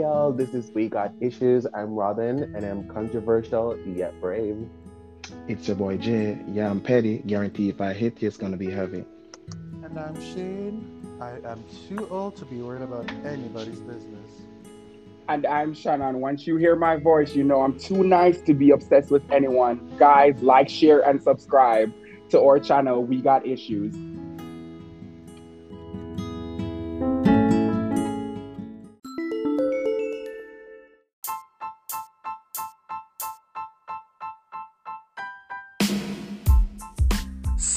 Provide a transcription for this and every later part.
Hey y'all, this is We Got Issues. I'm Robin and I'm controversial yet brave. It's your boy Jay. Yeah, I'm petty. Guarantee if I hit you, it's gonna be heavy. And I'm Shane. I am too old to be worried about anybody's business. And I'm Shannon. Once you hear my voice, you know I'm too nice to be obsessed with anyone. Guys, like, share, and subscribe to our channel. We got issues.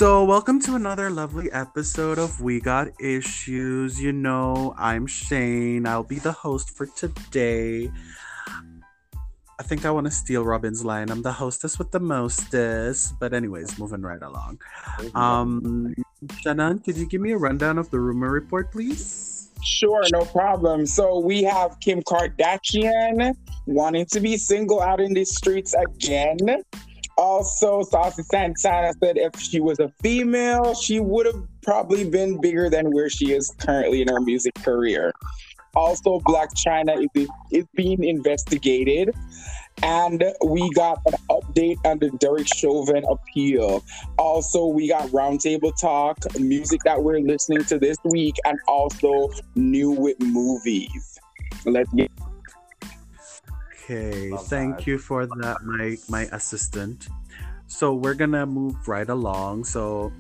So, welcome to another lovely episode of We Got Issues. You know, I'm Shane. I'll be the host for today. I think I want to steal Robin's line. I'm the hostess with the mostest. But, anyways, moving right along. Um, Shannon, could you give me a rundown of the rumor report, please? Sure, no problem. So we have Kim Kardashian wanting to be single out in the streets again. Also, Saucy Santana said if she was a female, she would have probably been bigger than where she is currently in her music career. Also, Blac Chyna is, is being investigated. And we got an update on the Derek Chauvin appeal. Also, we got roundtable talk, music that we're listening to this week, and also new with movies. Let's get Okay, Love thank that. you for that, my my assistant. So we're gonna move right along. So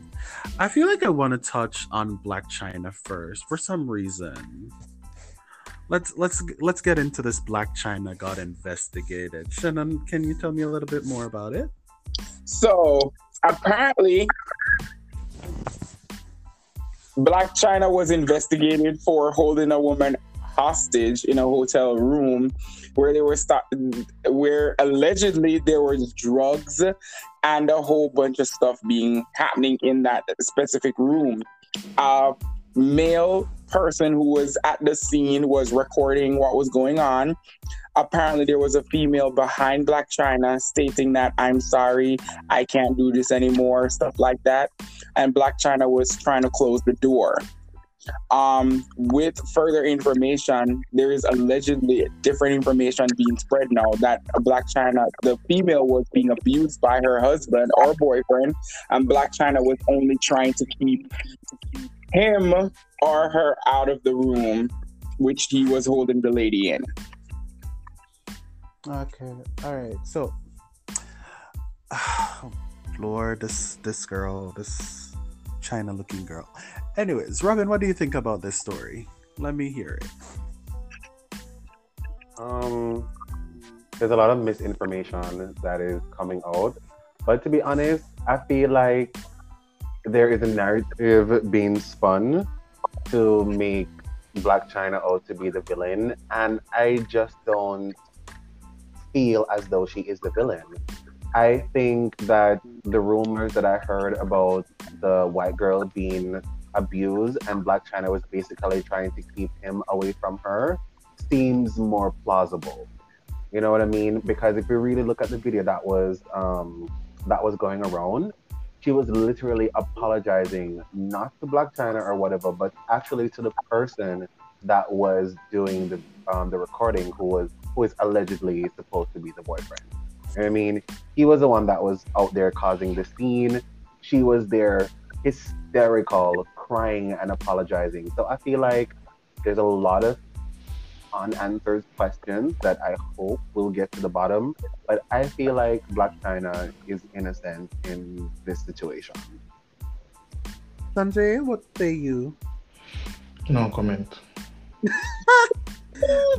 I feel like I want to touch on Blac Chyna first for some reason. Let's let's let's get into this Blac Chyna got investigated. Shannon, can you tell me a little bit more about it? So apparently, Blac Chyna was investigated for holding a woman hostage in a hotel room where they were stop- where allegedly there was drugs and a whole bunch of stuff being happening in that specific room. A male person who was at the scene was recording what was going on apparently there was a female behind Blac Chyna stating that I'm sorry, I can't do this anymore, stuff like that. And Blac Chyna was trying to close the door. Um, with further information, there is allegedly different information being spread now that Blac Chyna, the female, was being abused by her husband or boyfriend, and Blac Chyna was only trying to keep him or her out of the room, which he was holding the lady in. Okay, all right. So, Lord, this this girl, this China-looking girl. Anyways, Robin, what do you think about this story? Let me hear it. Um, there's a lot of misinformation that is coming out. But to be honest, I feel like there is a narrative being spun to make Blac Chyna out to be the villain. And I just don't feel as though she is the villain. I think that the rumors that I heard about the white girl being abused and Blac Chyna was basically trying to keep him away from her seems more plausible. You know what I mean? Because if you really look at the video that was um, that was going around, she was literally apologizing not to Blac Chyna or whatever, but actually to the person that was doing the um, the recording, who was who is allegedly supposed to be the boyfriend. You know I mean? He was the one that was out there causing the scene. She was there hysterical, crying and apologizing. So I feel like there's a lot of unanswered questions that I hope we'll get to the bottom. But I feel like Blac Chyna is innocent in this situation. Sanjay, what say you? No comment.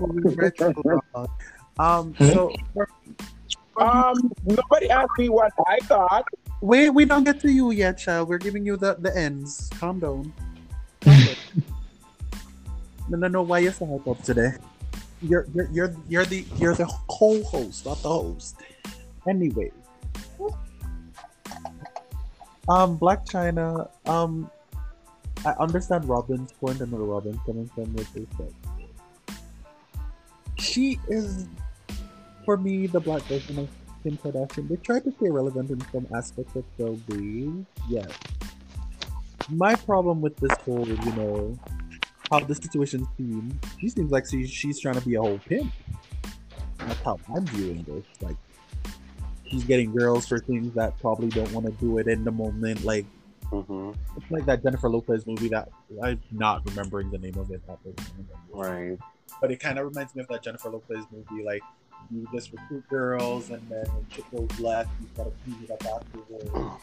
Moving right along. um, so Um, nobody asked me what I thought. Wait, we don't get to you yet, child. We're giving you the the ends. Calm down. No, no, no. Why you so hyped up today? You're you're you're you're the you're the co-host, not the host. Anyway, um, Blac Chyna. Um, I understand Robin's point and where Robin's coming from with this. but She is, for me, the black version of Kim Kardashian. They try to stay relevant in some aspects of their way. Yes. My problem with this whole, you know, how the situation seems, she seems like she, she's trying to be a whole pimp. That's how I'm viewing this. Like, she's getting girls for things that probably don't want to do it in the moment. Like, hmm it's like that Jennifer Lopez movie that I'm not remembering the name of it. Right. But it kind of reminds me of that Jennifer Lopez movie. Like, you just recruit girls, and then when shit goes left, you gotta clean it up afterwards.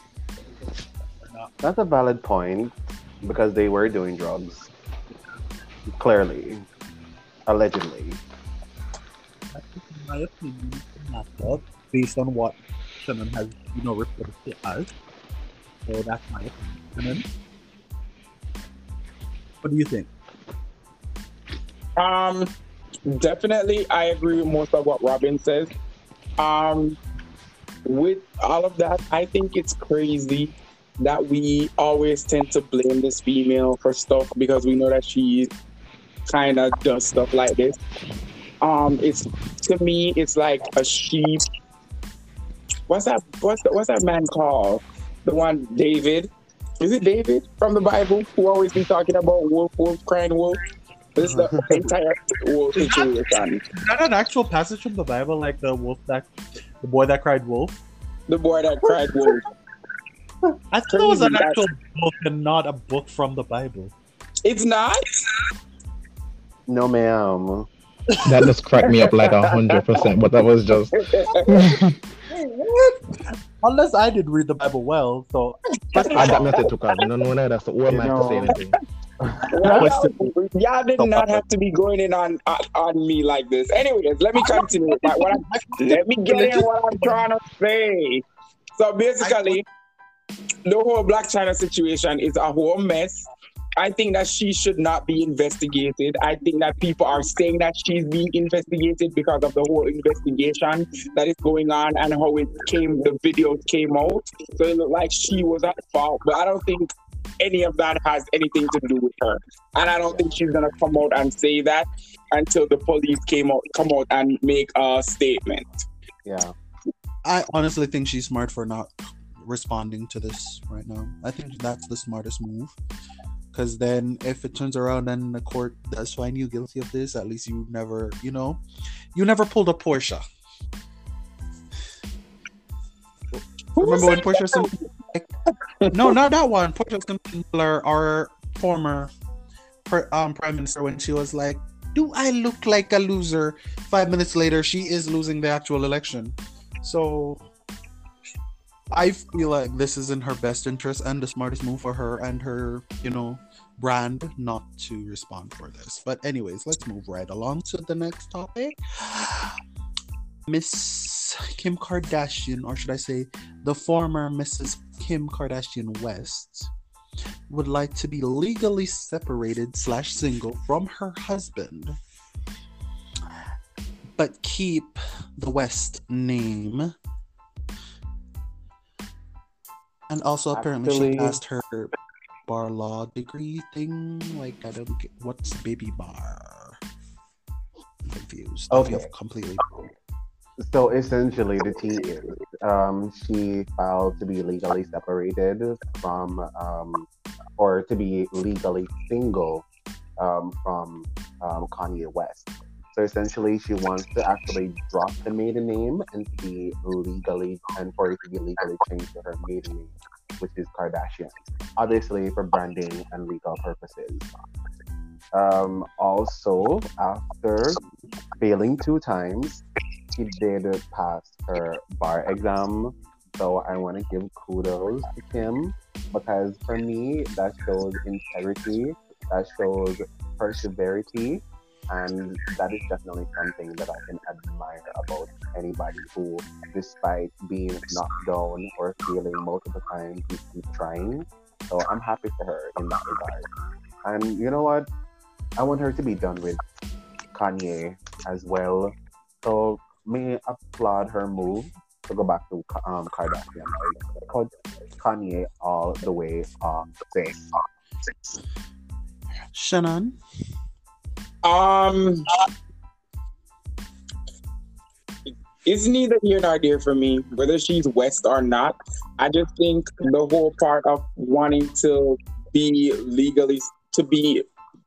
That's a valid point because they were doing drugs. Clearly. Allegedly. That's just my opinion, not based on what Shannon has, you know, reported to us. So that's my opinion. Shannon, what do you think? Um, definitely, I agree with most of what Robin says. Um, with all of that, I think it's crazy that we always tend to blame this female for stuff because we know that she kind of does stuff like this. Um, it's to me, it's like a sheep. What's that? What's that? What's that man called? The one David. Is it David from the Bible who always be talking about wolf, wolf, crying wolf? This is the entire wolf situation. Is that an actual passage from the Bible, like the wolf that, the boy that cried wolf? The boy that cried wolf. I thought it was an Crazy, actual book and not a book from the Bible. It's not. No, ma'am. That just cracked me up like a hundred percent. But that was just Unless I did read the Bible well, so I got nothing to cause. No, no, no, that's the old You man to say anything. Y'all did not have to be going in on, on on me like this. Anyways, let me continue. But what I'm, let me get in what I'm trying to say. So basically, the whole Blac Chyna situation is a whole mess. I think that she should not be investigated. I think that people are saying that she's being investigated because of the whole investigation that is going on and how it came, the videos came out. So it looked like she was at fault, but I don't think any of that has anything to do with her. And I don't think she's gonna come out and say that until the police came out, come out and make a statement. Yeah. I honestly think she's smart for not responding to this right now. I think that's the smartest move. Because then, if it turns around and the court does find you guilty of this, at least you never, you know, you never pulled a Portia. Who Remember when said Portia that? Simpson? No, not that one. Simpson, our, our former um, prime minister, when she was like, "Do I look like a loser?" Five minutes later, she is losing the actual election. So I feel like this is in her best interest and the smartest move for her and her, you know, brand not to respond for this. But anyways, let's move right along to the next topic. Miss Kim Kardashian, or should I say, the former Mrs. Kim Kardashian West, would like to be legally separated slash single from her husband, but keep the West name. And also, apparently, she passed her bar law degree thing. Like, I don't get what's baby bar. I'm confused. Okay. completely. Um, So essentially, the tea is um, she filed to be legally separated from, um, or to be legally single um, from um, Kanye West. So essentially, she wants to actually drop the maiden name and to be legally, and for it to be legally changed to her maiden name, which is Kardashian. Obviously, for branding and legal purposes. Um, also, after failing two times, she did pass her bar exam. So I want to give kudos to Kim because for me, that shows integrity, that shows perseverity, and that is definitely something that I can admire about anybody who, despite being knocked down or failing multiple times, you keep trying. So I'm happy for her in that regard. And you know what? I want her to be done with Kanye as well. So may I applaud her move to go back to um, Kardashian. Like, cut Kanye all the way off. Say. Shannon, Um, it's neither here nor there for me, whether she's West or not. I just think the whole part of wanting to be legally to be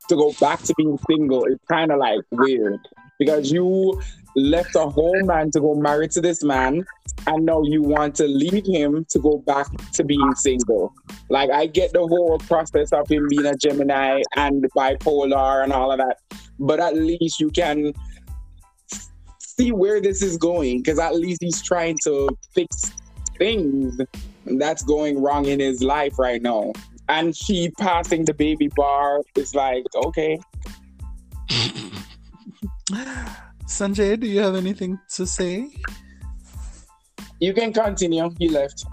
to go back to being single is kind of like weird because you left a whole man to go marry to this man and now you want to leave him to go back to being single. Like I get the whole process of him being a Gemini and bipolar and all of that, but at least you can see where this is going because at least he's trying to fix things that's going wrong in his life right now. And she passing the baby bar is like, okay. Sanjay, do you have anything to say? You can continue. He left.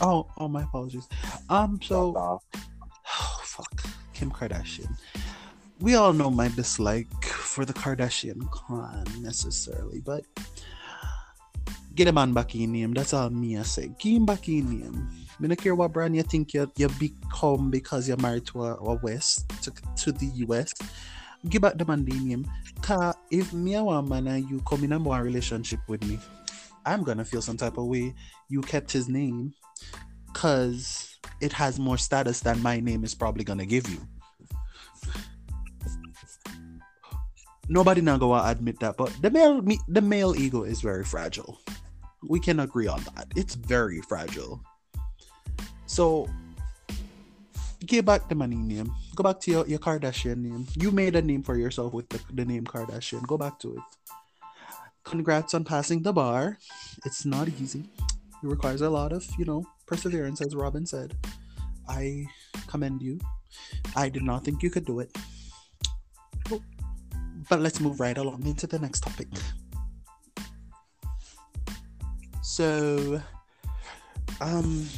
Oh, oh, my apologies. Um, so, oh, fuck, Kim Kardashian. We all know my dislike for the Kardashian clan necessarily, but get a man back in him. That's all me I say. Get him back in him. Me don't care what brand you think you, you become because you're married to a, a West to, to the US. Give back the man the name. Cause if me a one man and you come in a more relationship with me, I'm gonna feel some type of way. You kept his name because it has more status than my name is probably gonna give you. Nobody now go and admit that, but the male the male ego is very fragile. We can agree on that. It's very fragile. So give back the money name. Go back to your, your Kardashian name. You made a name for yourself with the, the name Kardashian. Go back to it. Congrats on passing the bar. It's not easy. It requires a lot of, you know, perseverance, as Robin said. I commend you. I did not think you could do it. But let's move right along into the next topic. So, um,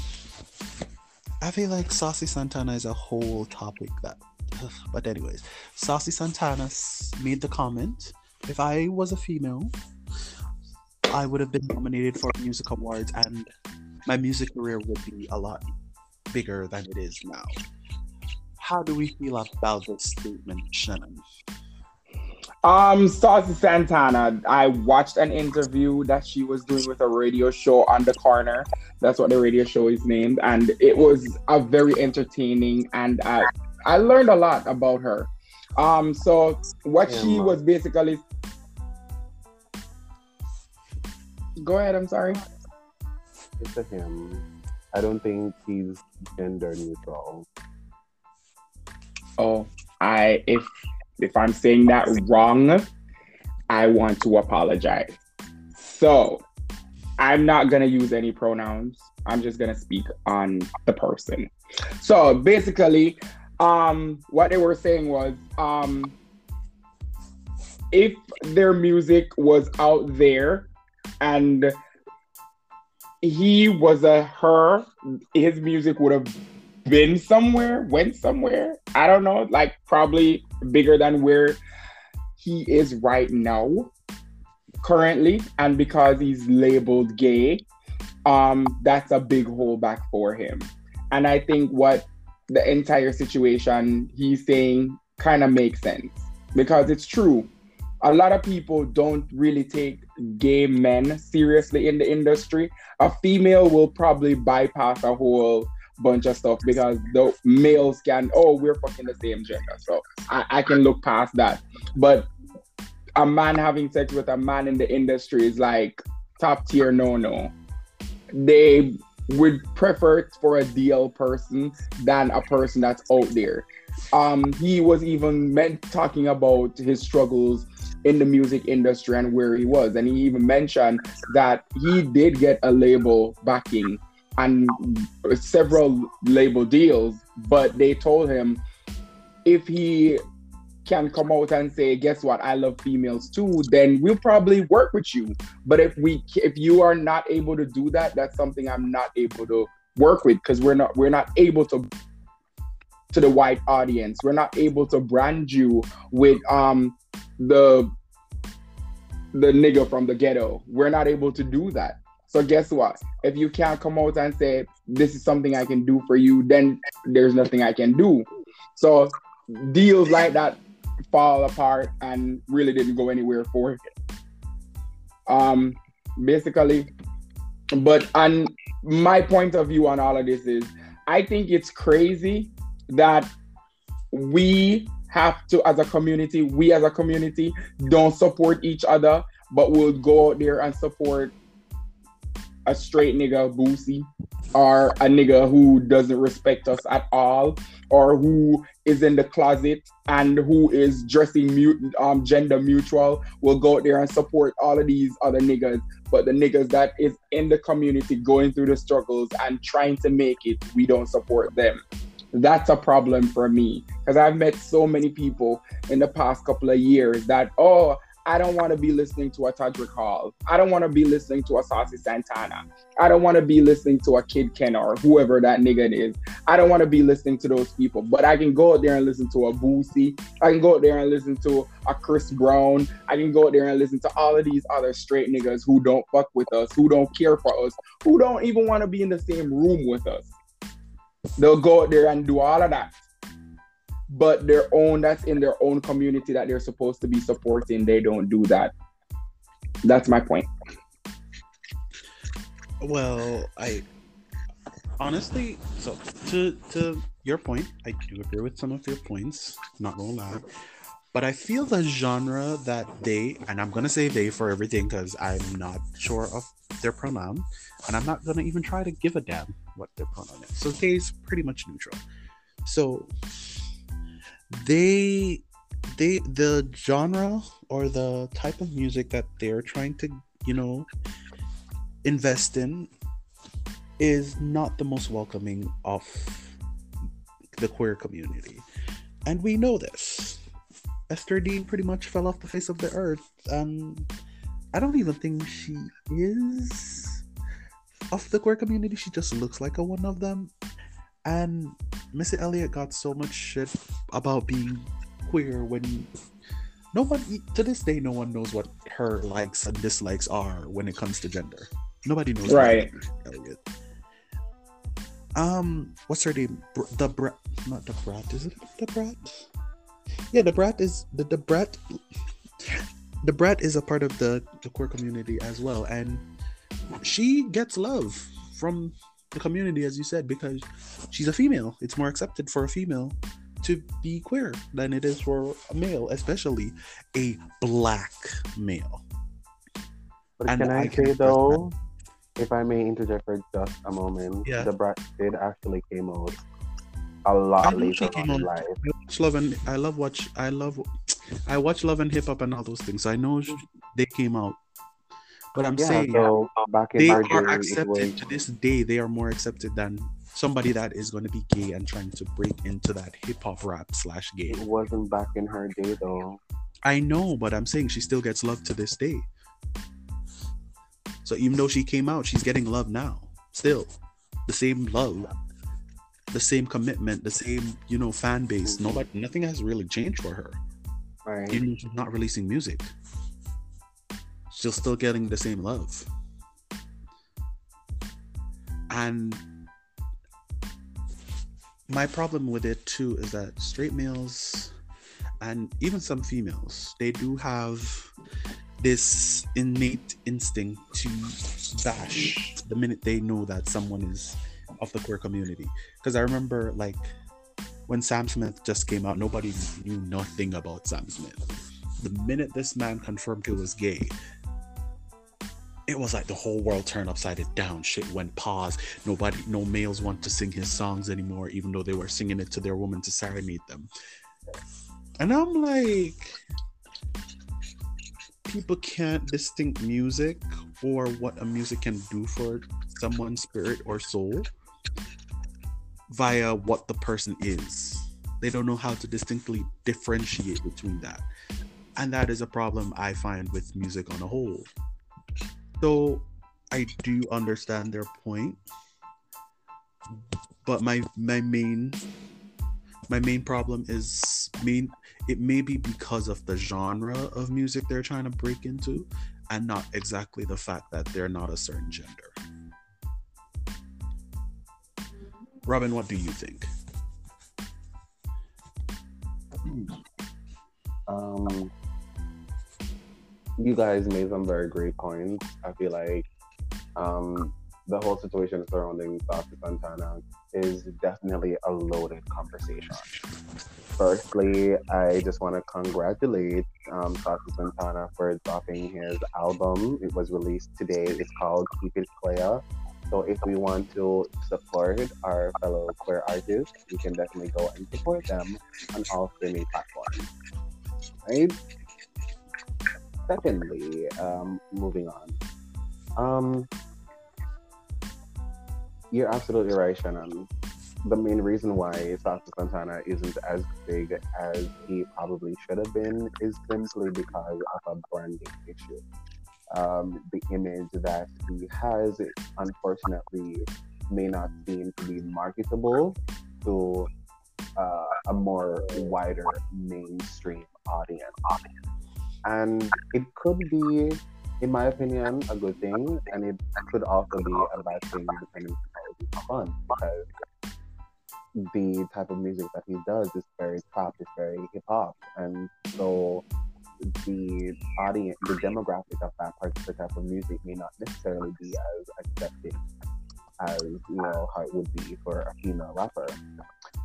I feel like Saucy Santana is a whole topic that, but anyways, Saucy Santana made the comment: if I was a female, I would have been nominated for music awards, and my music career would be a lot bigger than it is now. How do we feel about this statement, Shannon? Um, Saucy Santana. I watched an interview that she was doing with a radio show on the corner. That's what the radio show is named, and it was a very entertaining, and I I learned a lot about her. Um, so what she was basically. Go ahead. I'm sorry. It's a him. I don't think he's gender neutral. Oh, I if if I'm saying that wrong, I want to apologize. So, I'm not going to use any pronouns. I'm just going to speak on the person. So, basically, um what they were saying was um if their music was out there and he was a her, his music would have been somewhere, went somewhere. I don't know, like probably bigger than where he is right now, currently. And because he's labeled gay, um, that's a big holdback for him. And I think what the entire situation he's saying kind of makes sense because it's true. A lot of people don't really take gay men seriously in the industry. A female will probably bypass a whole bunch of stuff because the males can oh we're fucking the same gender. So I, I can look past that. But a man having sex with a man in the industry is like top tier no no they would prefer it for a DL person than a person that's out there. Um he was even meant talking about his struggles in the music industry and where he was. And he even mentioned that he did get a label backing and several label deals, but they told him if he can come out and say, "Guess what? I love females too," then we'll probably work with you. But if we, if you are not able to do that, that's something I'm not able to work with because we're not, we're not able to to the white audience. We're not able to brand you with um the the nigga from the ghetto. We're not able to do that. So guess what? If you can't come out and say this is something I can do for you, then there's nothing I can do. So deals like that fall apart and really didn't go anywhere for him. Um, basically, but on my point of view on all of this is, I think it's crazy that we have to, as a community, we as a community don't support each other, but we'll go out there and support a straight nigga Boosie or a nigga who doesn't respect us at all or who is in the closet and who is dressing mute, um, gender mutual will go out there and support all of these other niggas. But the niggas that is in the community going through the struggles and trying to make it we don't support them. That's a problem for me because i've met so many people in the past couple of years that oh I don't want to be listening to a Todrick Hall. I don't want to be listening to a Saucy Santana. I don't want to be listening to a Kidd Kenn or whoever that nigga is. I don't want to be listening to those people. But I can go out there and listen to a Boosie. I can go out there and listen to a Chris Brown. I can go out there and listen to all of these other straight niggas who don't fuck with us, who don't care for us, who don't even want to be in the same room with us. They'll go out there and do all of that but their own that's in their own community that they're supposed to be supporting. They don't do that. That's my point. Well i honestly so to to your point i do agree with some of your points not gonna lie. But i feel the genre that they and i'm gonna say they for everything because i'm not sure of their pronoun and i'm not gonna even try to give a damn what their pronoun is. So they is pretty much neutral. So they they the genre or the type of music that they're trying to you know invest in is not the most welcoming of the queer community. And we know this. Esther dean pretty much fell off the face of the earth and i don't even think she is of the queer community. She just looks like a one of them and Missy Elliott got so much shit about being queer when no one to this day no one knows what her likes and dislikes are when it comes to gender. Nobody knows. Right. Elliott. Um, what's her name? Br- the brat, not the brat. Is it the brat? Yeah, the brat is the the brat. The brat is a part of the the queer community as well, and she gets love from the community, as you said, because she's a female. It's more accepted for a female to be queer than it is for a male, especially a black male. But And can I, I say attest though, if I may interject for just a moment, Yeah. Da Brat did actually came out a lot she later on in life. I watch Love and I love watch I love I watch Love and Hip Hop and all those things. I know mm-hmm. they came out, but I'm Yeah, saying so back in they are day, accepted was to this day. They are more accepted than somebody that is going to be gay and trying to break into that hip hop rap slash gay. it wasn't back in her day though. I know, but I'm saying she still gets love to this day. So even though she came out, she's getting love now. Still, the same love, the same commitment, the same you know fan base. Nobody, nothing has really changed for her. Right. Even she's not releasing music, she's still getting the same love. And my problem with it too is that straight males and even some females, they do have this innate instinct to bash the minute they know that someone is of the queer community. Because I remember like when Sam Smith just came out, nobody knew nothing about Sam Smith. The minute this man confirmed he was gay, it was like the whole world turned upside down. Shit went pause. Nobody, no males want to sing his songs anymore, even though they were singing it to their woman to serenade them. And I'm like, people can't distinct music or what a music can do for someone's spirit or soul via what the person is. They don't know how to distinctly differentiate between that. And that is a problem I find with music on a whole. So I do understand their point. But my my main my main problem is main it may be because of the genre of music they're trying to break into and not exactly the fact that they're not a certain gender. Robin, what do you think? Um, you guys made some very great points. I feel like um, the whole situation surrounding Saucy Santana is definitely a loaded conversation. firstly, I just want to congratulate um, Saucy Santana for dropping his album. It was released today. It's called Keep It Clear. So if we want to support our fellow queer artists, we can definitely go and support them on all streaming platforms. Right? Secondly, um, moving on. Um, you're absolutely right, Shannon. The main reason why Saucy Santana isn't as big as he probably should have been is simply because of a branding issue. Um, the image that he has, unfortunately, may not seem to be marketable to uh, a more wider mainstream audience. And it could be, in my opinion, a good thing, and it could also be a bad thing depending on is fun because the type of music that he does is very pop, it's very hip hop, and so the audience, the demographic of that particular type of music may not necessarily be as accepted as you know how it would be for a female rapper.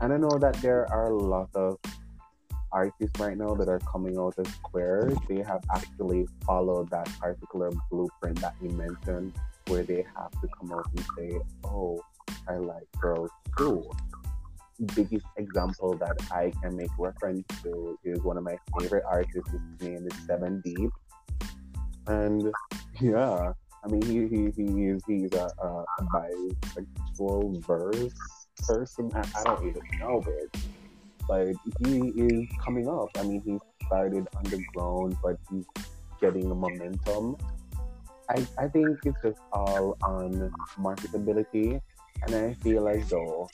And I know that there are a lot of artists right now that are coming out as queer. They have actually followed that particular blueprint that you mentioned, where they have to come out and say, "Oh, I like girls too." biggest example that I can make reference to is one of my favorite artists. His name is Seven Deep, and yeah, I mean he he, he is he's a, a bisexual verse person. I, I don't even know it, but he is coming up. I mean he started underground, but he's getting momentum. I, I think it's just all on marketability, and I feel as though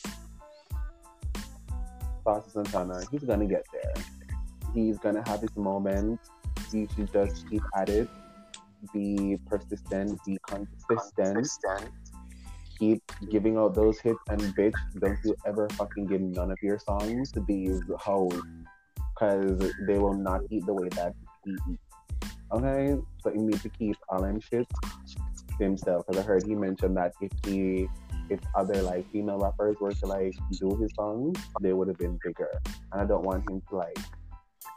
Saucy Santana, he's gonna get there. He's gonna have his moment. He should just keep at it. Be persistent. Be consistent. Keep giving out those hits and bitch, don't you ever fucking give none of your songs to these hoes, cause they will not eat the way that he eats. Okay, so you need to keep them shit to himself. Cause I heard he mentioned that if he if other like female rappers were to like do his songs, they would have been bigger. And I don't want him to like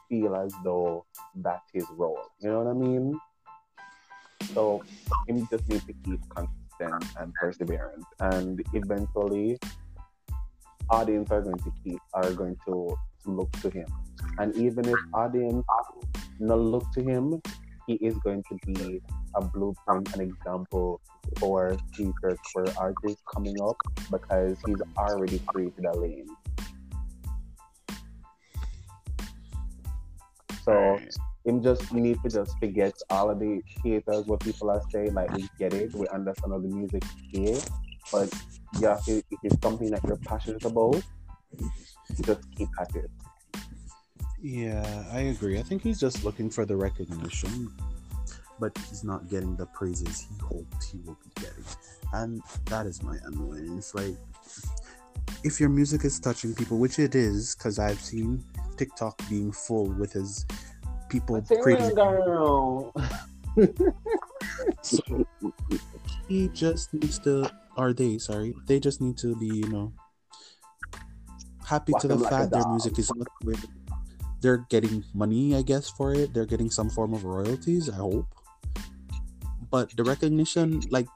feel as though that's his role. You know what I mean? So him just need to keep and perseverance, and eventually, audience are going to keep are going to, to look to him. And even if audience not look to him, he is going to be a blueprint, an example for future queer artists coming up because he's already created a lane. So him just need to just forget all of the haters what people are saying, like we get it, we understand all the music here, but yeah, if it's something that you're passionate about, just keep at it. Yeah, I agree. I think he's just looking for the recognition but he's not getting the praises he hoped he will be getting. And that is my annoyance. Like, if your music is touching people, which it is, because I've seen TikTok being full with his people creating. so he just needs to, are they, sorry, they just need to be, you know, happy Walk to the fact their music is they're getting money, I guess, for it. They're getting some form of royalties, I hope but the recognition like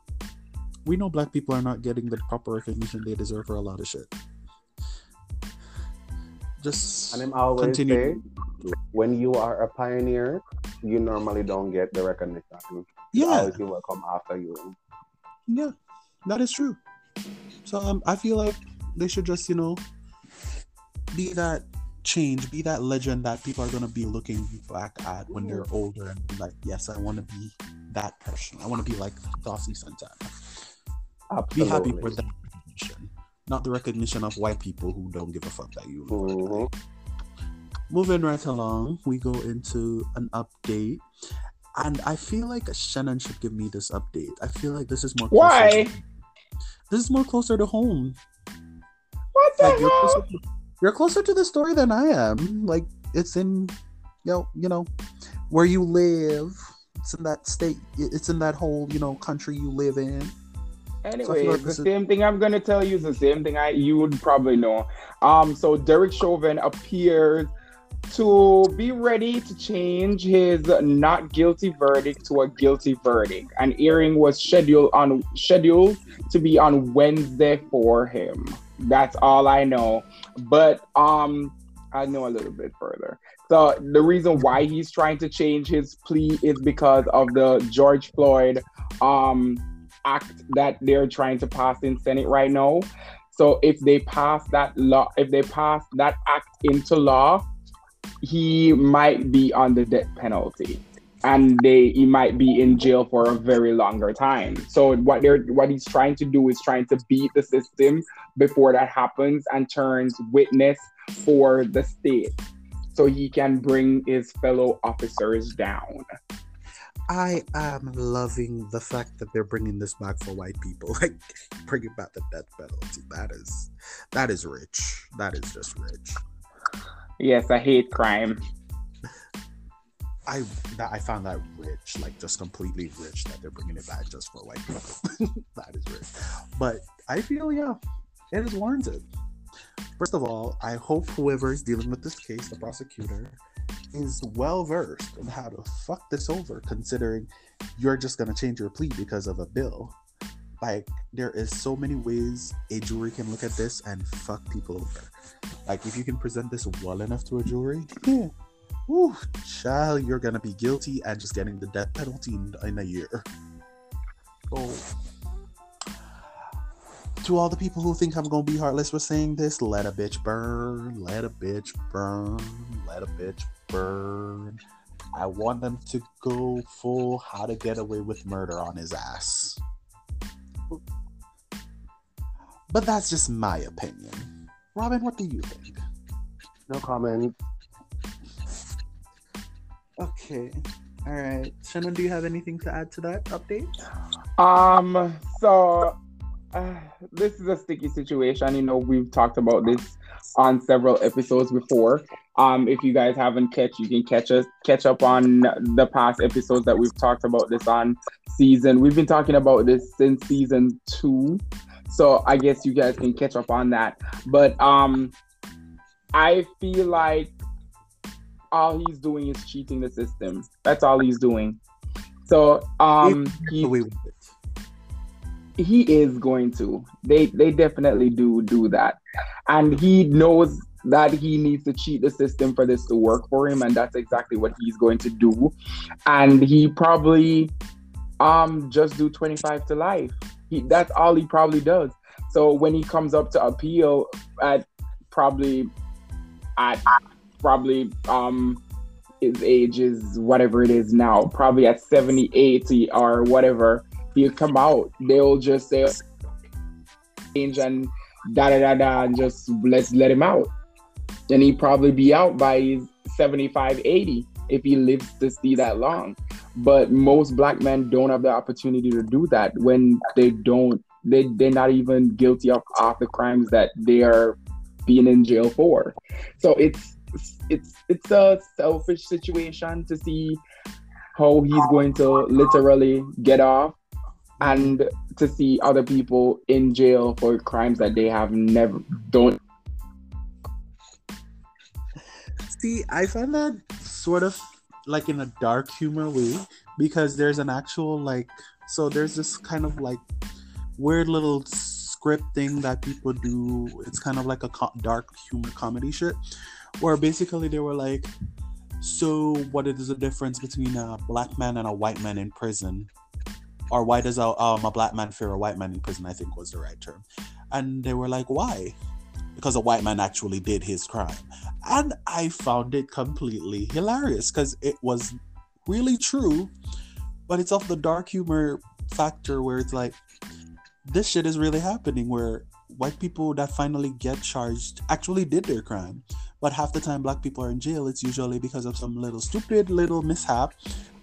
we know black people are not getting the proper recognition they deserve for a lot of shit just and I'm always continue. say when you are a pioneer you normally don't get the recognition yeah always will come after you yeah that is true so um, i feel like they should just you know be that change, be that legend that people are gonna be looking back at when they're older and be like, yes, I want to be that person. I want to be like Saucy Santana. Absolutely. Be happy for that recognition, not the recognition of white people who don't give a fuck that you. Mm-hmm. Moving right along, we go into an update, and I feel like Shannon should give me this update. I feel like this is more. Why? To, this is more closer to home. What the like, hell? you're closer to the story than I am. Like it's in, you know, you know, where you live. It's in that state. It's in that whole, you know, country you live in. Anyway, like the same thing I'm gonna tell you is the same thing I you would probably know. Um, so Derek Chauvin appears to be ready to change his not guilty verdict to a guilty verdict. An hearing was scheduled on scheduled to be on Wednesday for him. That's all I know. But um, I know a little bit further. So the reason why he's trying to change his plea is because of the George Floyd um act that they're trying to pass in Senate right now. So if they pass that law, if they pass that act into law, he might be on the death penalty. And they he might be in jail for a very longer time. So what they're what he's trying to do is trying to beat the system before that happens and turns witness for the state. So he can bring his fellow officers down. I am loving the fact that they're bringing this back for white people. Like bringing back the death penalty. That is, that is rich. That is just rich. Yes, I hate crime. I that I found that rich, like just completely rich that they're bringing it back just for white people. that is rich. But I feel yeah, it is warranted. First of all, I hope whoever is dealing with this case, the prosecutor, is well versed in how to fuck this over, considering you're just gonna change your plea because of a bill. Like there is so many ways a jury can look at this and fuck people over. Like if you can present this well enough to a jury, yeah, child, you're gonna be guilty and just getting the death penalty in, a year. So, to all the people who think I'm gonna be heartless with saying this, let a bitch burn, let a bitch burn, let a bitch burn. I want them to go full how to get away with murder on his ass. But that's just my opinion. Robin, what do you think? No comment. Okay. All right. Shannon, do you have anything to add to that update? Um, so uh, this is a sticky situation. You know, we've talked about this on several episodes before. Um, if you guys haven't catch, you can catch us catch up on the past episodes that we've talked about this on season. We've been talking about this since season two, so I guess you guys can catch up on that. But um, I feel like all he's doing is cheating the system. That's all he's doing. So um, he, Away with it. he is going to. They they definitely do do that, and he knows that he needs to cheat the system for this to work for him, and that's exactly what he's going to do. And he probably um just do twenty five to life. He that's all he probably does. So when he comes up to appeal at probably at probably um his age is whatever it is now, probably at 70, 80 or whatever, he'll come out. They'll just say change and da da da da and just let's let him out. And he'd probably be out by his 75, 80 if he lives to see that long. But most black men don't have the opportunity to do that when they don't they they're not even guilty of half the crimes that they are being in jail for. So it's it's it's a selfish situation to see how he's going to literally get off and to see other people in jail for crimes that they have never don't See, I find that sort of like in a dark humor way because there's an actual like so there's this kind of like weird little script thing that people do. It's kind of like a co- dark humor comedy shit where basically they were like, so what is the difference between a black man and a white man in prison? Or why does a, um, a black man fear a white man in prison? I think was the right term. And they were like, why? Because a white man actually did his crime. And I found it completely hilarious because it was really true, but it's of the dark humor factor where it's like, this shit is really happening where white people that finally get charged actually did their crime. But half the time, black people are in jail. It's usually because of some little stupid little mishap,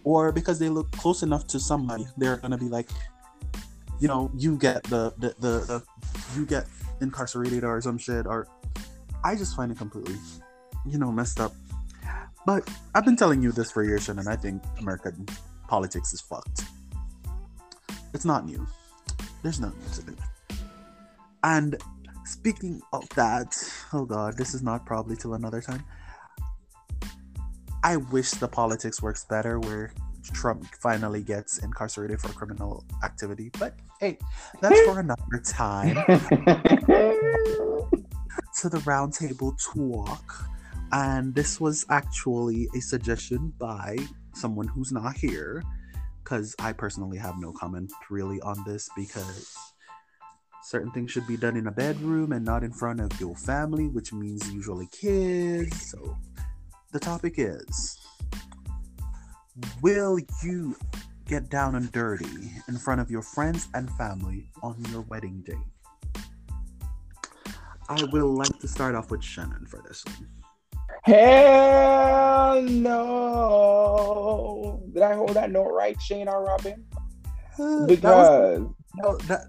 or because they look close enough to somebody. They're gonna be like, you know, you get the the the, the you get incarcerated or some shit. Or I just find it completely, you know, messed up. But I've been telling you this for years, and I think American politics is fucked. It's not new. There's no need to do. And speaking of that, oh god, this is not probably till another time. I wish the politics works better where Trump finally gets incarcerated for criminal activity. But hey, that's for another time. to the roundtable talk. And this was actually a suggestion by someone who's not here. Because I personally have no comment really on this because certain things should be done in a bedroom and not in front of your family, which means usually kids. So the topic is Will you get down and dirty in front of your friends and family on your wedding day? I will like to start off with Shannon for this one. Hell no! Did I hold that note right, Shane or Robin? Uh, because No, that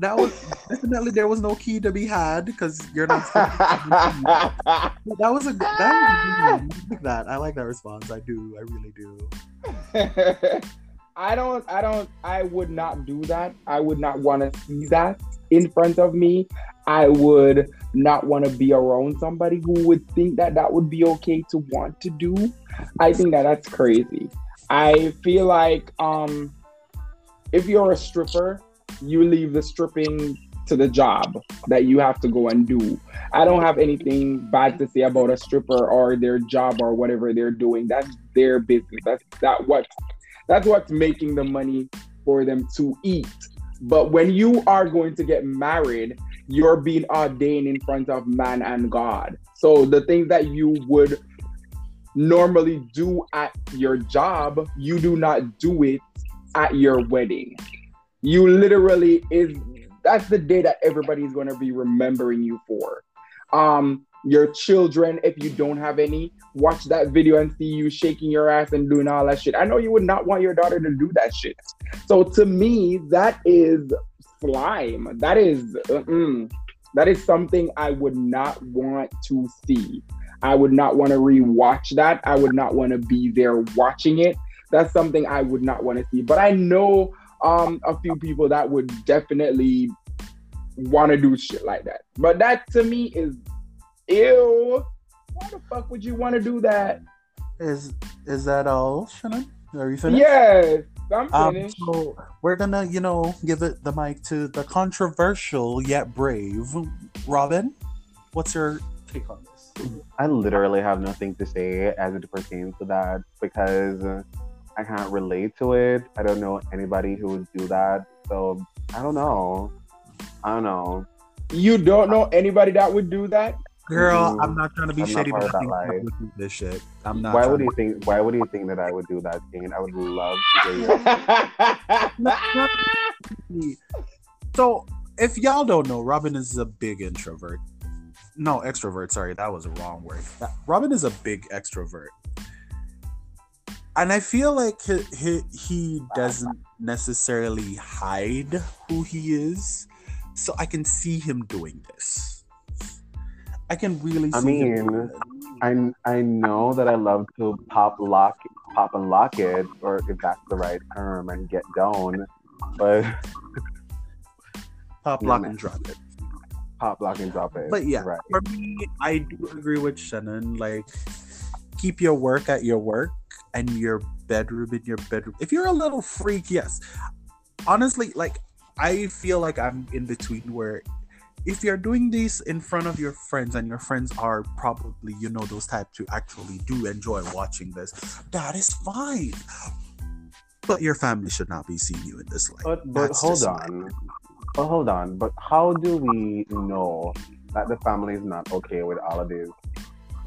that was definitely there was no key to be had because you're not. that was a good. That was a. I like that. I like that response. I do. I really do. I don't, I don't, I would not do that. I would not want to see that in front of me. I would not want to be around somebody who would think that that would be okay to want to do. I think that that's crazy. I feel like um, if you're a stripper, you leave the stripping to the job that you have to go and do. I don't have anything bad to say about a stripper or their job or whatever they're doing. That's their business. That's that what that's what's making the money for them to eat. But when you are going to get married, you're being ordained in front of man and God. So the things that you would normally do at your job, you do not do it at your wedding. You literally is that's the day that everybody's going to be remembering you for. Um your children, if you don't have any, watch that video and see you shaking your ass and doing all that shit. I know you would not want your daughter to do that shit. So to me, that is slime. That is that is something I would not want to see. I would not want to rewatch that. I would not want to be there watching it. That's something I would not want to see. But I know um a few people that would definitely want to do shit like that. But that to me is ew. Why the fuck would you want to do that? Is is that all, Shannon? Are you finished? Yes, I'm Um, finished. so we're gonna, you know, give it the mic to the controversial yet brave Robin. What's your take on this? I literally have nothing to say as it pertains to that because I can't relate to it. I don't know anybody who would do that. So I don't know. I don't know. you don't know anybody that would do that? Girl, Mm, I'm not trying to be I'm shady, part but I think I line. would do this shit. I'm not. why trying would to- you think? Why would you think that I would do that, Kane? I would love to hear you. So, if y'all don't know, Robin is a big introvert. No, extrovert. Sorry, that was a wrong word. Robin is a big extrovert. And I feel like he, he, he doesn't necessarily hide who he is. So I can see him doing this. I can really see I mean. I I know that I love to pop lock, pop and lock it, or if that's the right term, and get down. But pop, lock, man. and drop it. pop, lock, and drop it. But yeah, right. for me, I do agree with Shannon. Like, keep your work at your work and your bedroom in your bedroom. If you're a little freak, yes. Honestly, like, I feel like I'm in between where if you're doing this in front of your friends and your friends are probably, you know, those type to actually do enjoy watching this, that is fine. But your family should not be seeing you in this light. But but hold on. But hold on. But how do we know that the family is not okay with all of this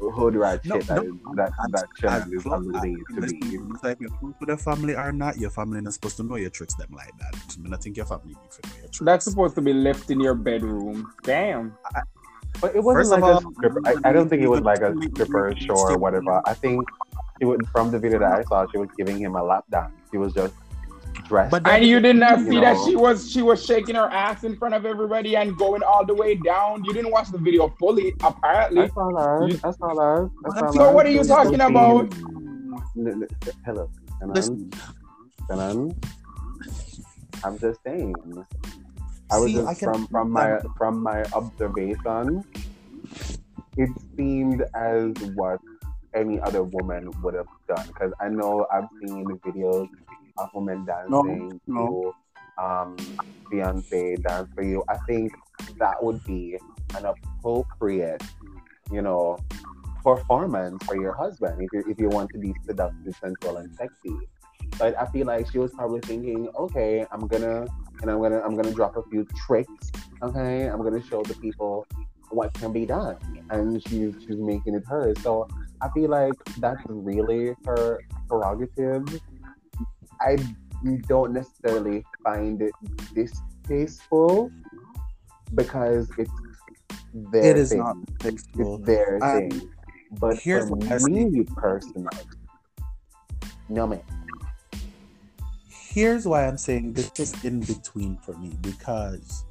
hood rat No, shit that no. that that As Shannon is long alluding as- to be? listen, it's like you're close with the family or not, your family not supposed to know your tricks them like that. I mean, I think your family need to know your tricks. That's supposed to be left in your bedroom. Damn. But it wasn't First of like all, a stripper. I, I don't think it was like a stripper show or whatever. I think she was from the video that I saw. She was giving him a lap dance. She was just dressed. But And you did not You see that know. she was she was shaking her ass in front of everybody and going all the way down. You didn't watch the video fully, apparently. saw that. You- I saw that. I saw So that. what are you talking about? L- l- Hello. Shannon. Listen. Shannon. I'm just saying. I was See, just I can- from from my from my observation. It seemed as what any other woman would have done because I know I've seen videos women dancing no. to um, Beyonce "Dance for You." I think that would be an appropriate, you know, performance for your husband if you if you want to be seductive, sensual, and sexy. But I feel like she was probably thinking, okay, I'm gonna and I'm gonna I'm gonna drop a few tricks. Okay, I'm gonna show the people what can be done, and she's she's making it hers. So I feel like that's really her prerogative. I don't necessarily find it distasteful because it's their It is thing. not tasteful. It's their Um, thing. But here's for what me personally, no man. Here's why I'm saying this is in between for me because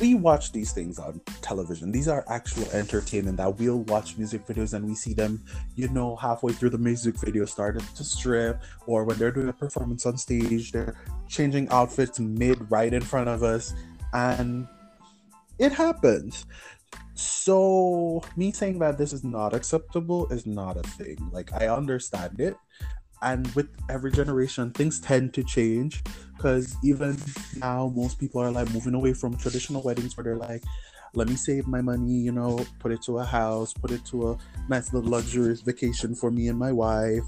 we watch these things on television. These are actual entertainment that we'll watch music videos and we see them, you know, halfway through the music video started to strip, or when they're doing a performance on stage, they're changing outfits mid right in front of us, and it happens. So me saying that this is not acceptable is not a thing. Like I understand it. And with every generation, things tend to change because even now, most people are like moving away from traditional weddings where they're like, let me save my money, you know, put it to a house, put it to a nice little luxurious vacation for me and my wife.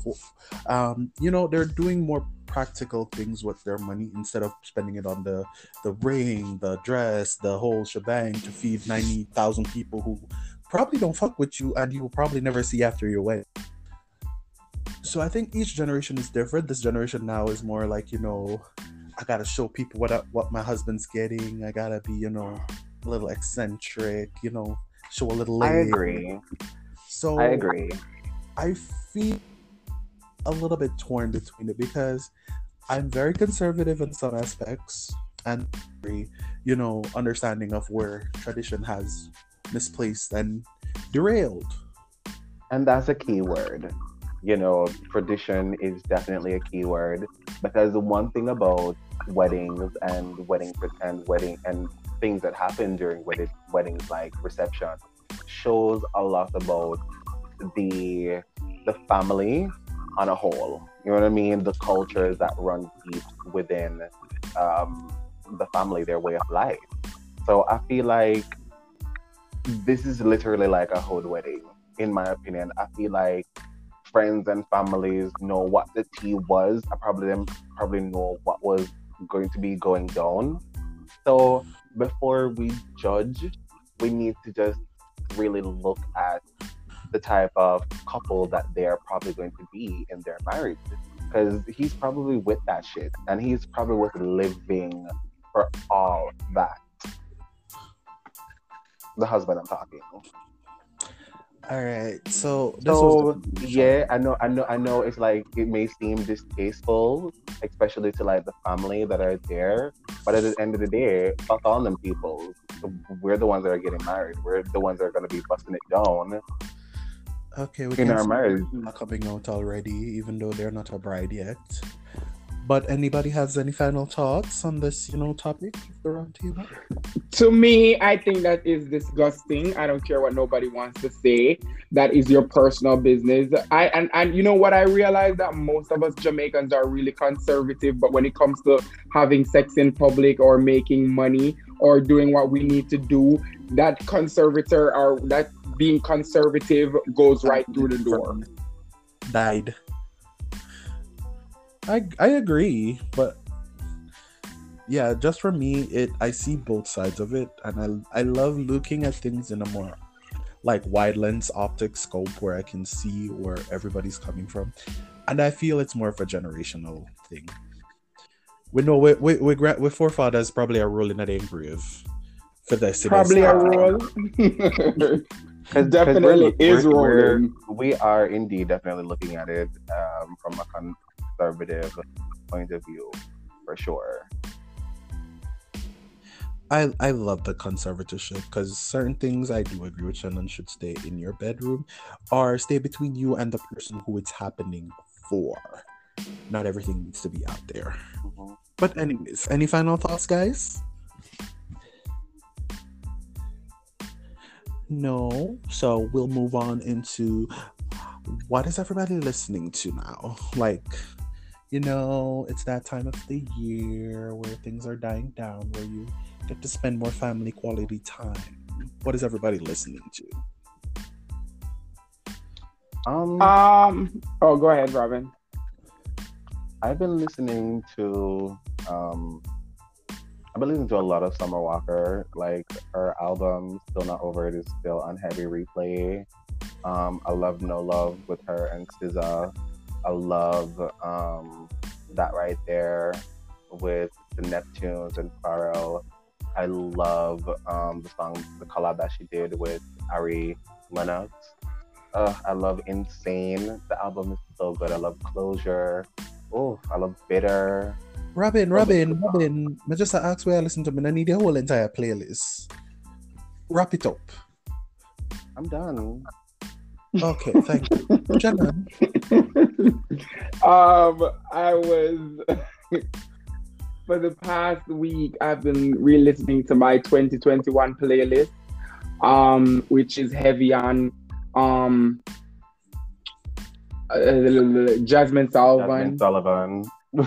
Um, you know, they're doing more practical things with their money instead of spending it on the the ring, the dress, the whole shebang to feed 90,000 people who probably don't fuck with you and you will probably never see after your wedding. So I think each generation is different. This generation now is more like, you know, I gotta show people what I, what my husband's getting. I gotta be, you know, a little eccentric, you know, show a little I agree. So I agree. I feel a little bit torn between it because I'm very conservative in some aspects and very, you know, understanding of where tradition has misplaced and derailed. And that's a key word. You know, tradition is definitely a key word because the one thing about weddings and wedding pretend wedding and things that happen during wedding, weddings like reception shows a lot about the the family on a whole. You know what I mean? The cultures that run deep within um, the family, their way of life. So I feel like this is literally like a hood wedding, in my opinion. I feel like friends and families know what the tea was. I probably them probably know what was going to be going down. So before we judge, we need to just really look at the type of couple that they're probably going to be in their marriage. Because he's probably with that shit and he's probably with living for all that. The husband I'm talking. All right. So this So was yeah, I know, I know, I know. It's like it may seem distasteful, especially to like the family that are there. But at the end of the day, fuck all them people. We're the ones that are getting married. We're the ones that are going to be busting it down Okay, we in can our marriage. coming out already, even though they're not a bride yet. But anybody has any final thoughts on this, you know, topic the round table? To me, I think that is disgusting. I don't care what nobody wants to say. That is your personal business. I and, and you know what I realize that most of us Jamaicans are really conservative, but when it comes to having sex in public or making money or doing what we need to do, that conservator or that being conservative goes right through the door. Died. I I agree, but yeah, just for me, it I see both sides of it, and I I love looking at things in a more like wide lens optic scope where I can see where everybody's coming from, and I feel it's more of a generational thing. We know we we we, gra- we forefathers probably are rolling at the grave for this. Probably a role. Cause, Definitely cause we're, is we're, rolling. we're- We are indeed definitely looking at it um, from a conservative point of view, for sure. I I love the conservatorship because certain things I do agree with Shannon should stay in your bedroom or stay between you and the person who it's happening for. not everything needs to be out there. Mhm. But anyways, any final thoughts, guys? No. So we'll move on into what is everybody listening to now? Like, you know, it's that time of the year where things are dying down, where you get to spend more family quality time. What is everybody listening to? Um, Um. Oh, go ahead, Robin. I've been listening to um I've been listening to a lot of Summer Walker. Like her album Still Not Over It is still on heavy replay. Um I love No Love with her and SZA. I love um that right there with the Neptunes and Pharrell. I love um the song the collab that she did with Ari Lennox. Uh, I love Insane. The album is so good. I love Closure. Oh, I love Bitter. Robin, Robin, Robin. I just ask where I listen to me. I need the whole entire playlist. Wrap it up. I'm done. Okay, thank you. Jenna. um, I was for the past week. I've been re-listening to my 2021 playlist, um, which is heavy on um uh, Jazmine Sullivan. Jazmine Sullivan.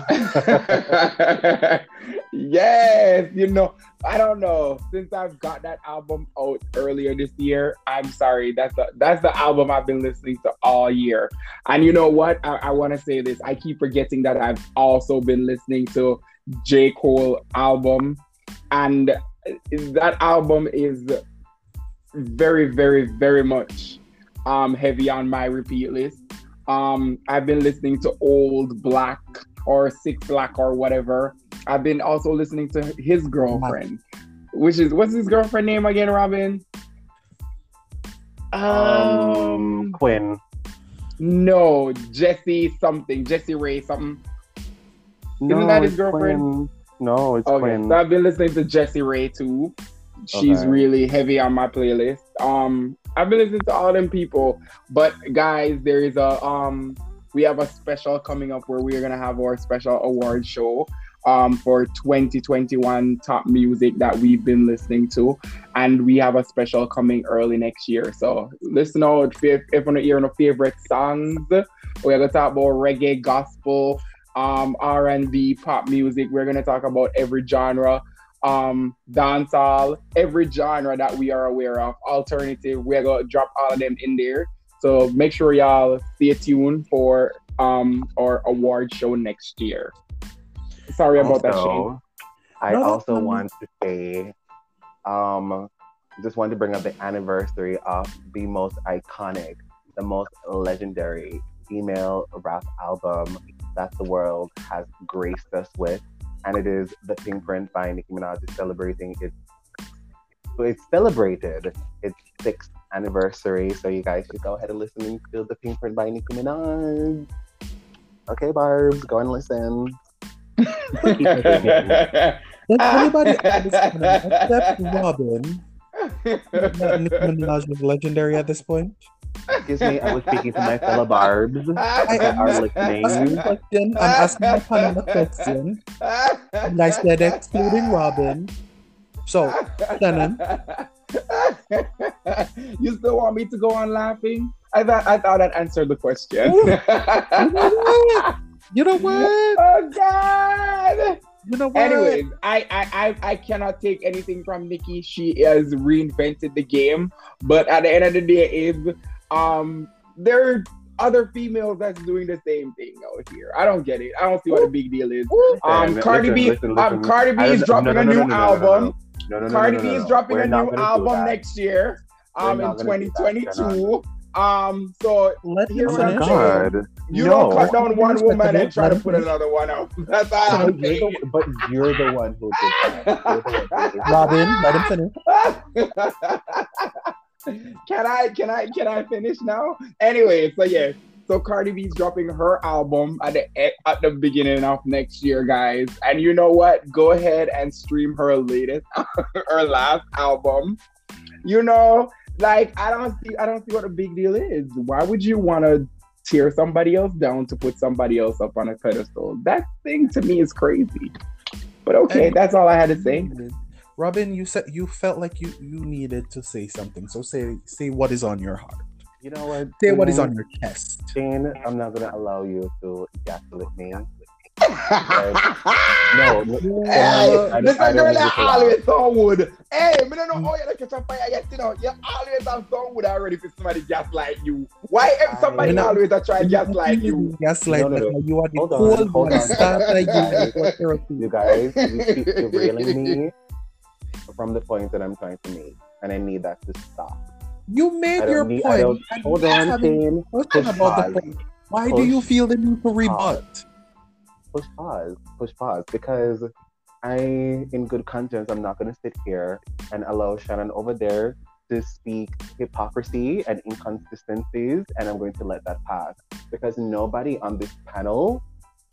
yes, you know, I don't know. Since I've got that album out earlier this year, I'm sorry. That's the that's the album I've been listening to all year. And you know what? I, I want to say this. I keep forgetting that I've also been listening to J. Cole album, and that album is very, very, very much um heavy on my repeat list. Um, I've been listening to Old Black or Six Black or whatever. I've been also listening to his girlfriend, which is what's his girlfriend name again, Robin? Um, Quinn. no, Jesse something, Jesse Ray something. No, Isn't that his girlfriend? Quinn. No, it's Okay, Quinn. so I've been listening to Jesse Ray too. She's Okay. really heavy on my playlist. Um, I've been listening to all them people, but guys, there is a um, we have a special coming up where we're gonna have our special award show um for 2021 top music that we've been listening to, and we have a special coming early next year. So listen out if if you want to hear no favorite songs. We're gonna talk about reggae, gospel, um, R&B, pop music. We're gonna talk about every genre, um, dancehall, every genre that we are aware of. Alternative, we're gonna drop all of them in there. So make sure y'all stay tuned for um our award show next year. Sorry about that, Shane. I No, also fine. want to say, um, just wanted to bring up the anniversary of the most iconic, the most legendary female rap album that the world has graced us with, and it is the Pink Print by Nicki Minaj is celebrating its. It's celebrated its sixth anniversary, so you guys should go ahead and listen to the Pink Print by Nicki Minaj. Okay, Barbs, go and listen. Does anybody understand except Robin that Nicki Minaj is legendary at this point? Excuse me, I was speaking to my fellow barbs. I that are am listening. asking a question. I'm asking my panel a question. And I said excluding Robin. So, Shannon. you still want me to go on laughing? I thought I thought that answered the question. You know what? oh God! You know what? Anyways, I, I I I cannot take anything from Nicki. She has reinvented the game, but at the end of the day, is um there are other females that's doing the same thing out here. I don't get it. I don't see what the big deal is. Um, Cardi B, um. Cardi B I is don't- dropping no, no, a no, new no, no, no, no, album. No, no, no, Cardi B is no. dropping We're a new album next year. Um, in not gonna do that, 2022. Um, so Let him Here's Oh what my I'm finish. god. you no. don't cut down one woman and try to put another one out. That's all So you're the, but you're the one who did that. You're the one who did that. Robin, let him finish. can I can I can I finish now? Anyway, so yeah. So Cardi B's dropping her album at the at the beginning of next year, guys. And you know what? Go ahead and stream her latest, her last album. You know, like I don't see I don't see what the big deal is. Why would you want to tear somebody else down to put somebody else up on a pedestal. That thing to me is crazy. But okay, And- that's all I had to say. Robin, you said you felt like you you needed to say something. So say say what is on your heart. You know what? Say what is on mm, your chest. Shane, I'm not gonna allow you to gaslit me. No, no, Hey, I don't- this I a don't girl you to laugh. always so wood. Hey, me don't know mm. how you catch a fire yet, you know. You're always have some wood already for somebody just like you. Why if somebody I- always a try just like you? Yes, like No, no, no. you are the Hold on, hold on. Stop like you for. You guys, you keep derailing me from the point that I'm trying to make, and I need that to stop. You made your need. Point. Hold on, Shane. Push about pause. the point. Why do you feel the need to pause. rebut? push pause, push pause, because I, in good conscience, I'm not going to sit here and allow Shannon over there to speak hypocrisy and inconsistencies, and I'm going to let that pass because nobody on this panel,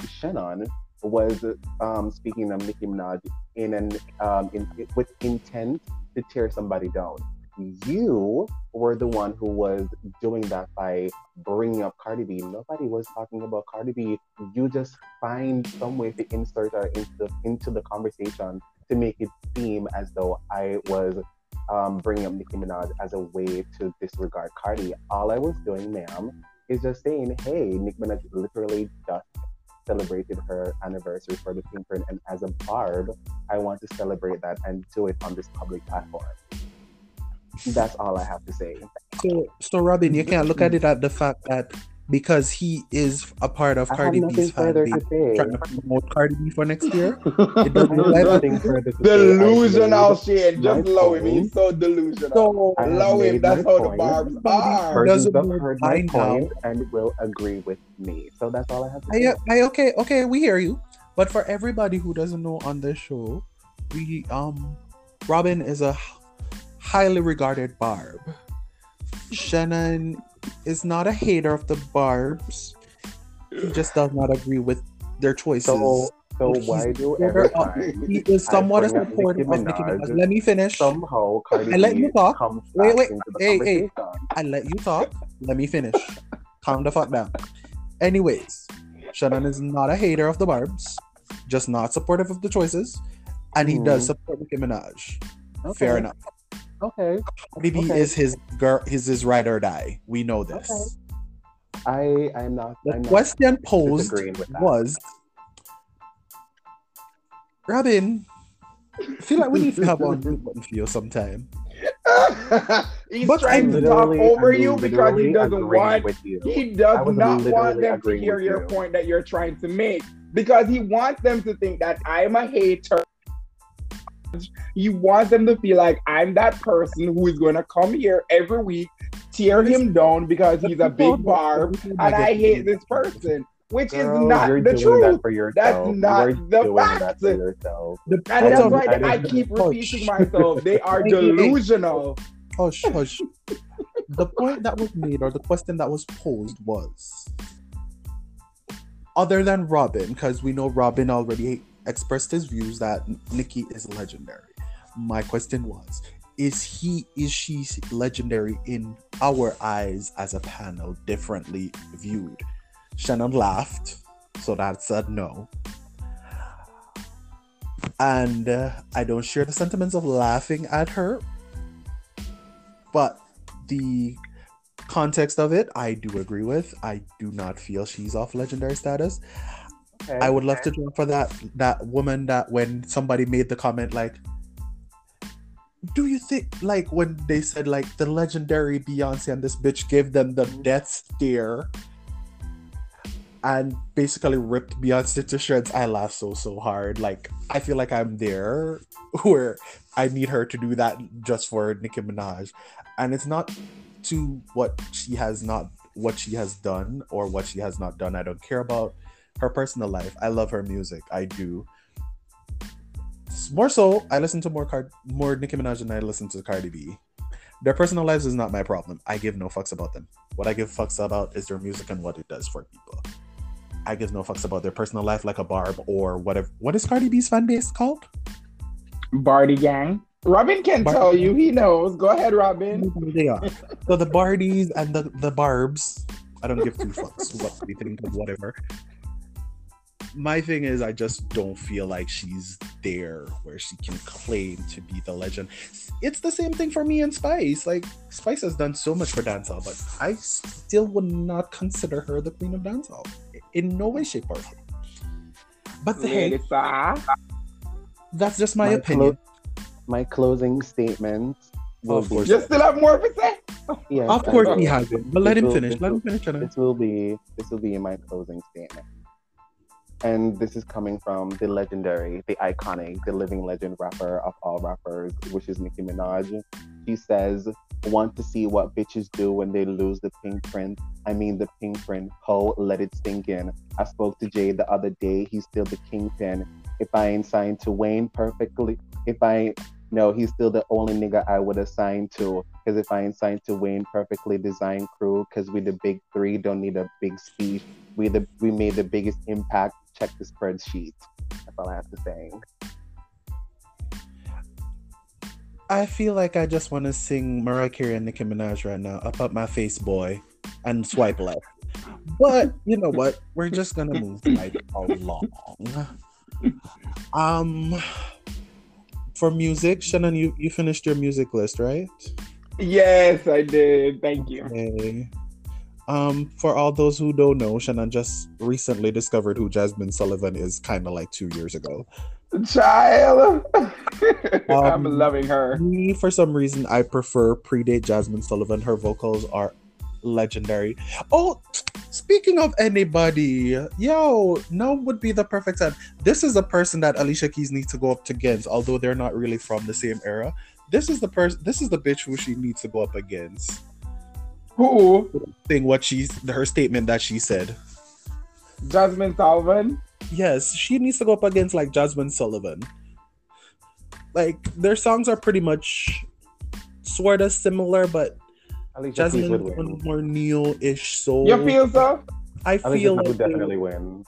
Shannon, was um, speaking of Nicki Minaj in an um, in, with intent to tear somebody down. You were the one who was doing that by bringing up Cardi B. Nobody was talking about Cardi B. You just find some way to insert her into the, into the conversation to make it seem as though I was um, bringing up Nicki Minaj as a way to disregard Cardi. All I was doing, ma'am, is just saying, hey, Nicki Minaj literally just celebrated her anniversary for the Pink Print, and as a Barb, I want to celebrate that and do it on this public platform. That's all I have to say. So, so Robin, you can't look at it at the fact that because he is a part of I Cardi nothing B's fan further base, trying to promote Cardi B for next year. It I doesn't have nothing further to say. Delusional I shit. Just my allow him. He's so delusional. So, I have him. That's my how the point. barbs are. Persons Doesn't heard my I know. point and will agree with me. So that's all I have to say. I okay, okay, we hear you. But for everybody who doesn't know on this show, we um Robin is a h- highly regarded barb. Shannon is not a hater of the barbs. He just does not agree with their choices. So, so why do every time he is somewhat a supporter of Nicki Minaj. Let me finish. somehow Cardi I let you talk. Wait, wait. Hey, hey. I let you talk. Let me finish. Calm the fuck down. Anyways, Shannon is not a hater of the Barbs, just not supportive of the choices, and he does Mhm. support Nicki Minaj. Okay. Fair enough. Okay. Cardi B Okay. is his girl. Is his ride or die. We know this. Okay. I I'm not. The I'm not question posed disagreeing with that. was, Robin. I feel like we need to have one mute button for you sometime. He's But trying I'm to talk over I'm you because he doesn't want with you. He does not want them to hear your you. point that you're trying to make because he wants them to think that I'm a hater. He want them to feel like I'm that person who is going to come here every week, tear him down because he's a big barb, and I hate this person, which Girl, is not you're the doing truth. that for yourself. not you're the doing fact. that for yourself. The And that's why I I, don't- keep Hush. repeating myself. They are delusional. hush, hush. the point that was made, or the question that was posed, was other than Robin, because we know Robin already expressed his views that Nicki is legendary. My question was, is he is she legendary in our eyes as a panel differently viewed? Shannon laughed, so that said no. And uh, I don't share the sentiments of laughing at her, but the context of it, I do agree with. I do not feel she's off legendary status. Okay. I would love to jump for that that woman that when somebody made the comment like do you think like when they said like the legendary Beyonce and this bitch gave them the mm-hmm. death stare and basically ripped Beyonce to shreds? I laughed so so hard. Like I feel like I'm there where I need her to do that just for Nicki Minaj. And it's not to what she has not what she has done or what she has not done. I don't care about her personal life. I love her music. I do. More so, I listen to more card more Nicki Minaj than I listen to Cardi B. Their personal lives is not my problem. I give no fucks about them. What I give fucks about is their music and what it does for people. I give no fucks about their personal life like a barb or whatever. What is Cardi B's fan base called? Bardi gang. Robin can Bar- tell you. He knows. Go ahead, Robin. they are. So the Bardies and the, the Barbs I don't give two fucks what we think of whatever. My thing is, I just don't feel like she's there where she can claim to be the legend. It's the same thing for me and Spice. Like Spice has done so much for dancehall, but I still would not consider her the queen of dancehall in no way, shape, or form. But hey, that's just my, My opinion. My closing statement will Of course. You still have more to say? yes, of course, he has it. But let him will- finish. this Let will- him finish. This will be this will be in my closing statement. And this is coming from the legendary, the iconic, the living legend rapper of all rappers, which is Nicki Minaj. She says, Want to see what bitches do when they lose the pink print? I mean, the pink print. Ho, let it sink in. I spoke to Jay the other day. He's still the kingpin. If I ain't signed to Wayne perfectly, if I no, he's still the only nigga I would assign to. Because if I assign to Wayne perfectly designed crew, because we the big three don't need a big speech. We the we made the biggest impact. Check the spreadsheet. That's all I have to say. I feel like I just want to sing Mariah Carey and Nicki Minaj right now. Up up my face, boy, and swipe left. But you know what? We're just gonna move right along. Um, for music, Shannon, you you finished your music list, right? Yes, I did. Thank you. Okay. Um, for all those who don't know, Shannon just recently discovered who Jazmine Sullivan is, kind of like two years ago. Child. I'm Um, loving her. Me, for some reason, I prefer predate Jazmine Sullivan. Her vocals are legendary. Oh, speaking of anybody, yo, now would be the perfect time. This is a person that Alicia Keys needs to go up against, although they're not really from the same era. This is the person. This is the bitch who she needs to go up against. Who? Thing what she's her statement that she said. Jazmine Sullivan. Yes, she needs to go up against like Jazmine Sullivan. Like their songs are pretty much sort of similar, but Alicia Keys Jazmine would is win. more neo-ish soul. You feel so? I Alicia feel Keys like would definitely win.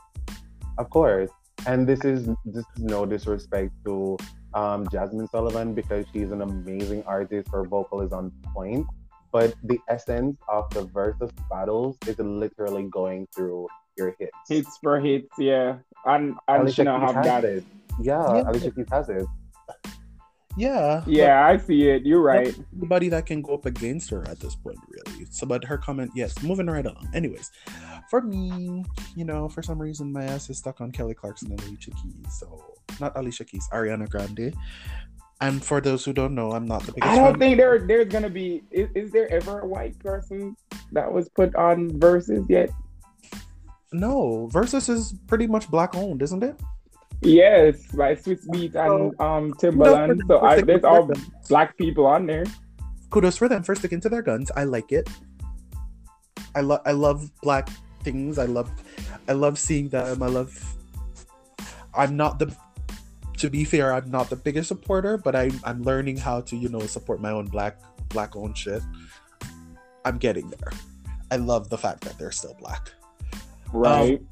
Of course. And this is this is no disrespect to um, Jazmine Sullivan because she's an amazing artist. Her vocal is on point. But the essence of the Verzuz battles is literally going through your hits. Hits for hits, yeah. And and Alicia Keys have has that. it. Yeah, Yeah. Alicia Keys has it. Yeah, Yeah, I see it. You're right. Anybody that can go up against her at this point, really. So, but her comment, yes, moving right along. Anyways, for me, you know, for some reason, my ass is stuck on Kelly Clarkson and Alicia Keys. So, not Alicia Keys, Ariana Grande. And for those who don't know, I'm not the biggest I don't fan. think there there's gonna be is, is there ever a white person that was put on Verzuz yet? No, Verzuz is pretty much black owned, isn't it? Yes, by Swizz Beatz and um Timbaland. So I, there's all black people on there. kudos for them for sticking to their guns. I like it. I love I love black things. I love I love seeing them. I love I'm not the to be fair, I'm not the biggest supporter, but I I'm learning how to, you know, support my own black black owned shit. I'm getting there. I love the fact that they're still black. Right.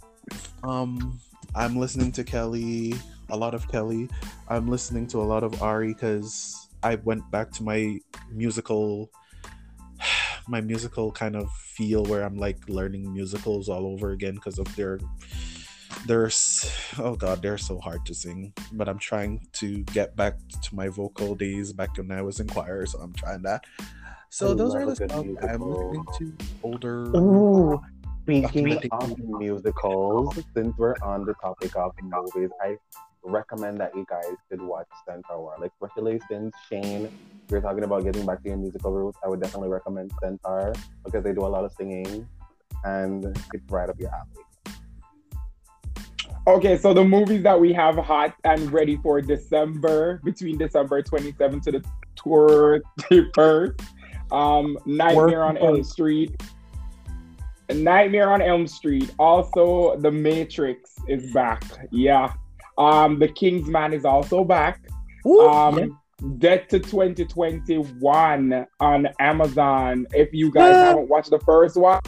Um, I'm listening to Kelly, a lot of Kelly. I'm listening to a lot of Ari because I went back to my musical, my musical kind of feel where I'm like learning musicals all over again because of their, their, oh god, they're so hard to sing. But I'm trying to get back to my vocal days back when I was in choir, so I'm trying that. So I those are the stuff I'm listening to. Older. Ooh, speaking of musicals, since we're on the topic of movies, I recommend that you guys should watch Centaur. Like, especially since Shane, you're talking about getting back to your musical roots, I would definitely recommend Centaur because they do a lot of singing and it's right up your alley. Okay, so the movies that we have hot and ready for December, between December 27th to the 21st, um, Nightmare on Elm Street. Nightmare on Elm Street. Also, The Matrix is back. Yeah. Um, The Kingsman is also back. Ooh, Um, yeah. Dead to 2021 on Amazon. If you guys haven't watched the first one,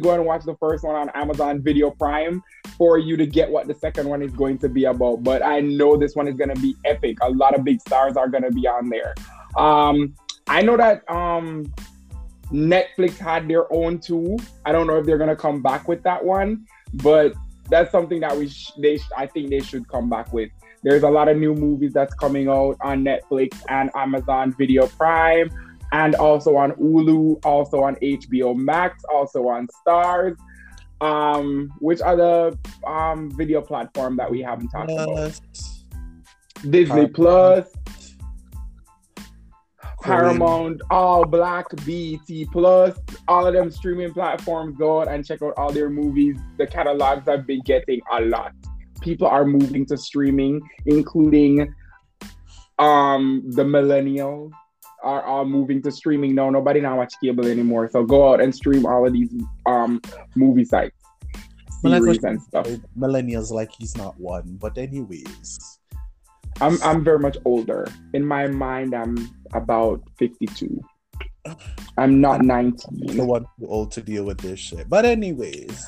go and watch the first one on Amazon Video Prime for you to get what the second one is going to be about. But I know this one is going to be epic. A lot of big stars are going to be on there. Um, I know that um, Netflix had their own too. I don't know if they're gonna come back with that one, but that's something that we sh- they sh- I think they should come back with. There's a lot of new movies that's coming out on Netflix and Amazon Video Prime, and also on Hulu, also on HBO Max, also on Starz. Um, which other um video platform that we haven't talked about? Disney Plus, Paramount, All Black, BT Plus, all of them streaming platforms. Go out and check out all their movies. The catalogs have been getting a lot. People are moving to streaming, including um the millennials are all moving to streaming No, Nobody now watch cable anymore. So go out and stream all of these um movie sites, series and stuff. millennials like he's not one, but anyways. I'm I'm very much older. In my mind, I'm about 52. I'm not the 19. one too old to deal with this shit. But anyways,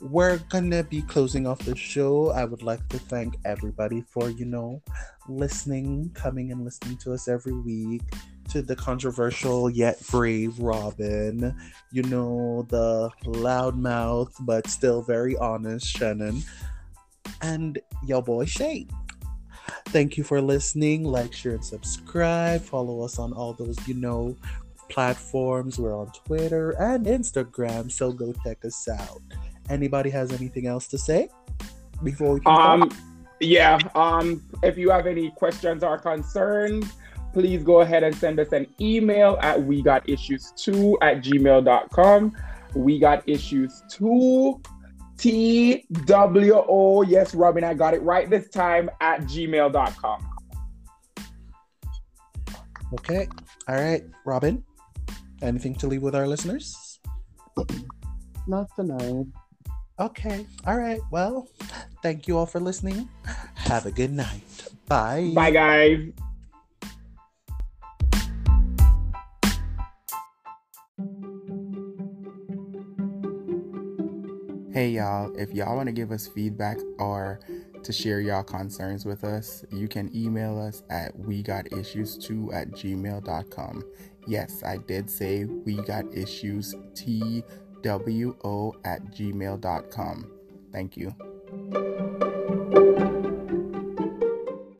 we're gonna be closing off the show. I would like to thank everybody for you know listening, coming and listening to us every week. To the controversial yet brave Robin, you know the loudmouth but still very honest Shannon, and your boy Shane. Thank you for listening. Like, share, and subscribe. Follow us on all those, you know, platforms. We're on Twitter and Instagram, so go check us out. Anybody has anything else to say before we can Um, yeah. Um, if you have any questions or concerns, please go ahead and send us an email at we got issues 2 at gmail.com. We got issues 2 T W O. Yes, Robin, I got it right this time at gmail.com. Okay. All right, Robin. Anything to leave with our listeners? Not tonight. Okay. All right. Well, thank you all for listening. Have a good night. Bye. Bye, guys. Hey y'all, if y'all want to give us feedback or to share y'all concerns with us, you can email us at we got issues 2 at gmail.com. Yes, I did say we got issues T W O at gmail.com. Thank you.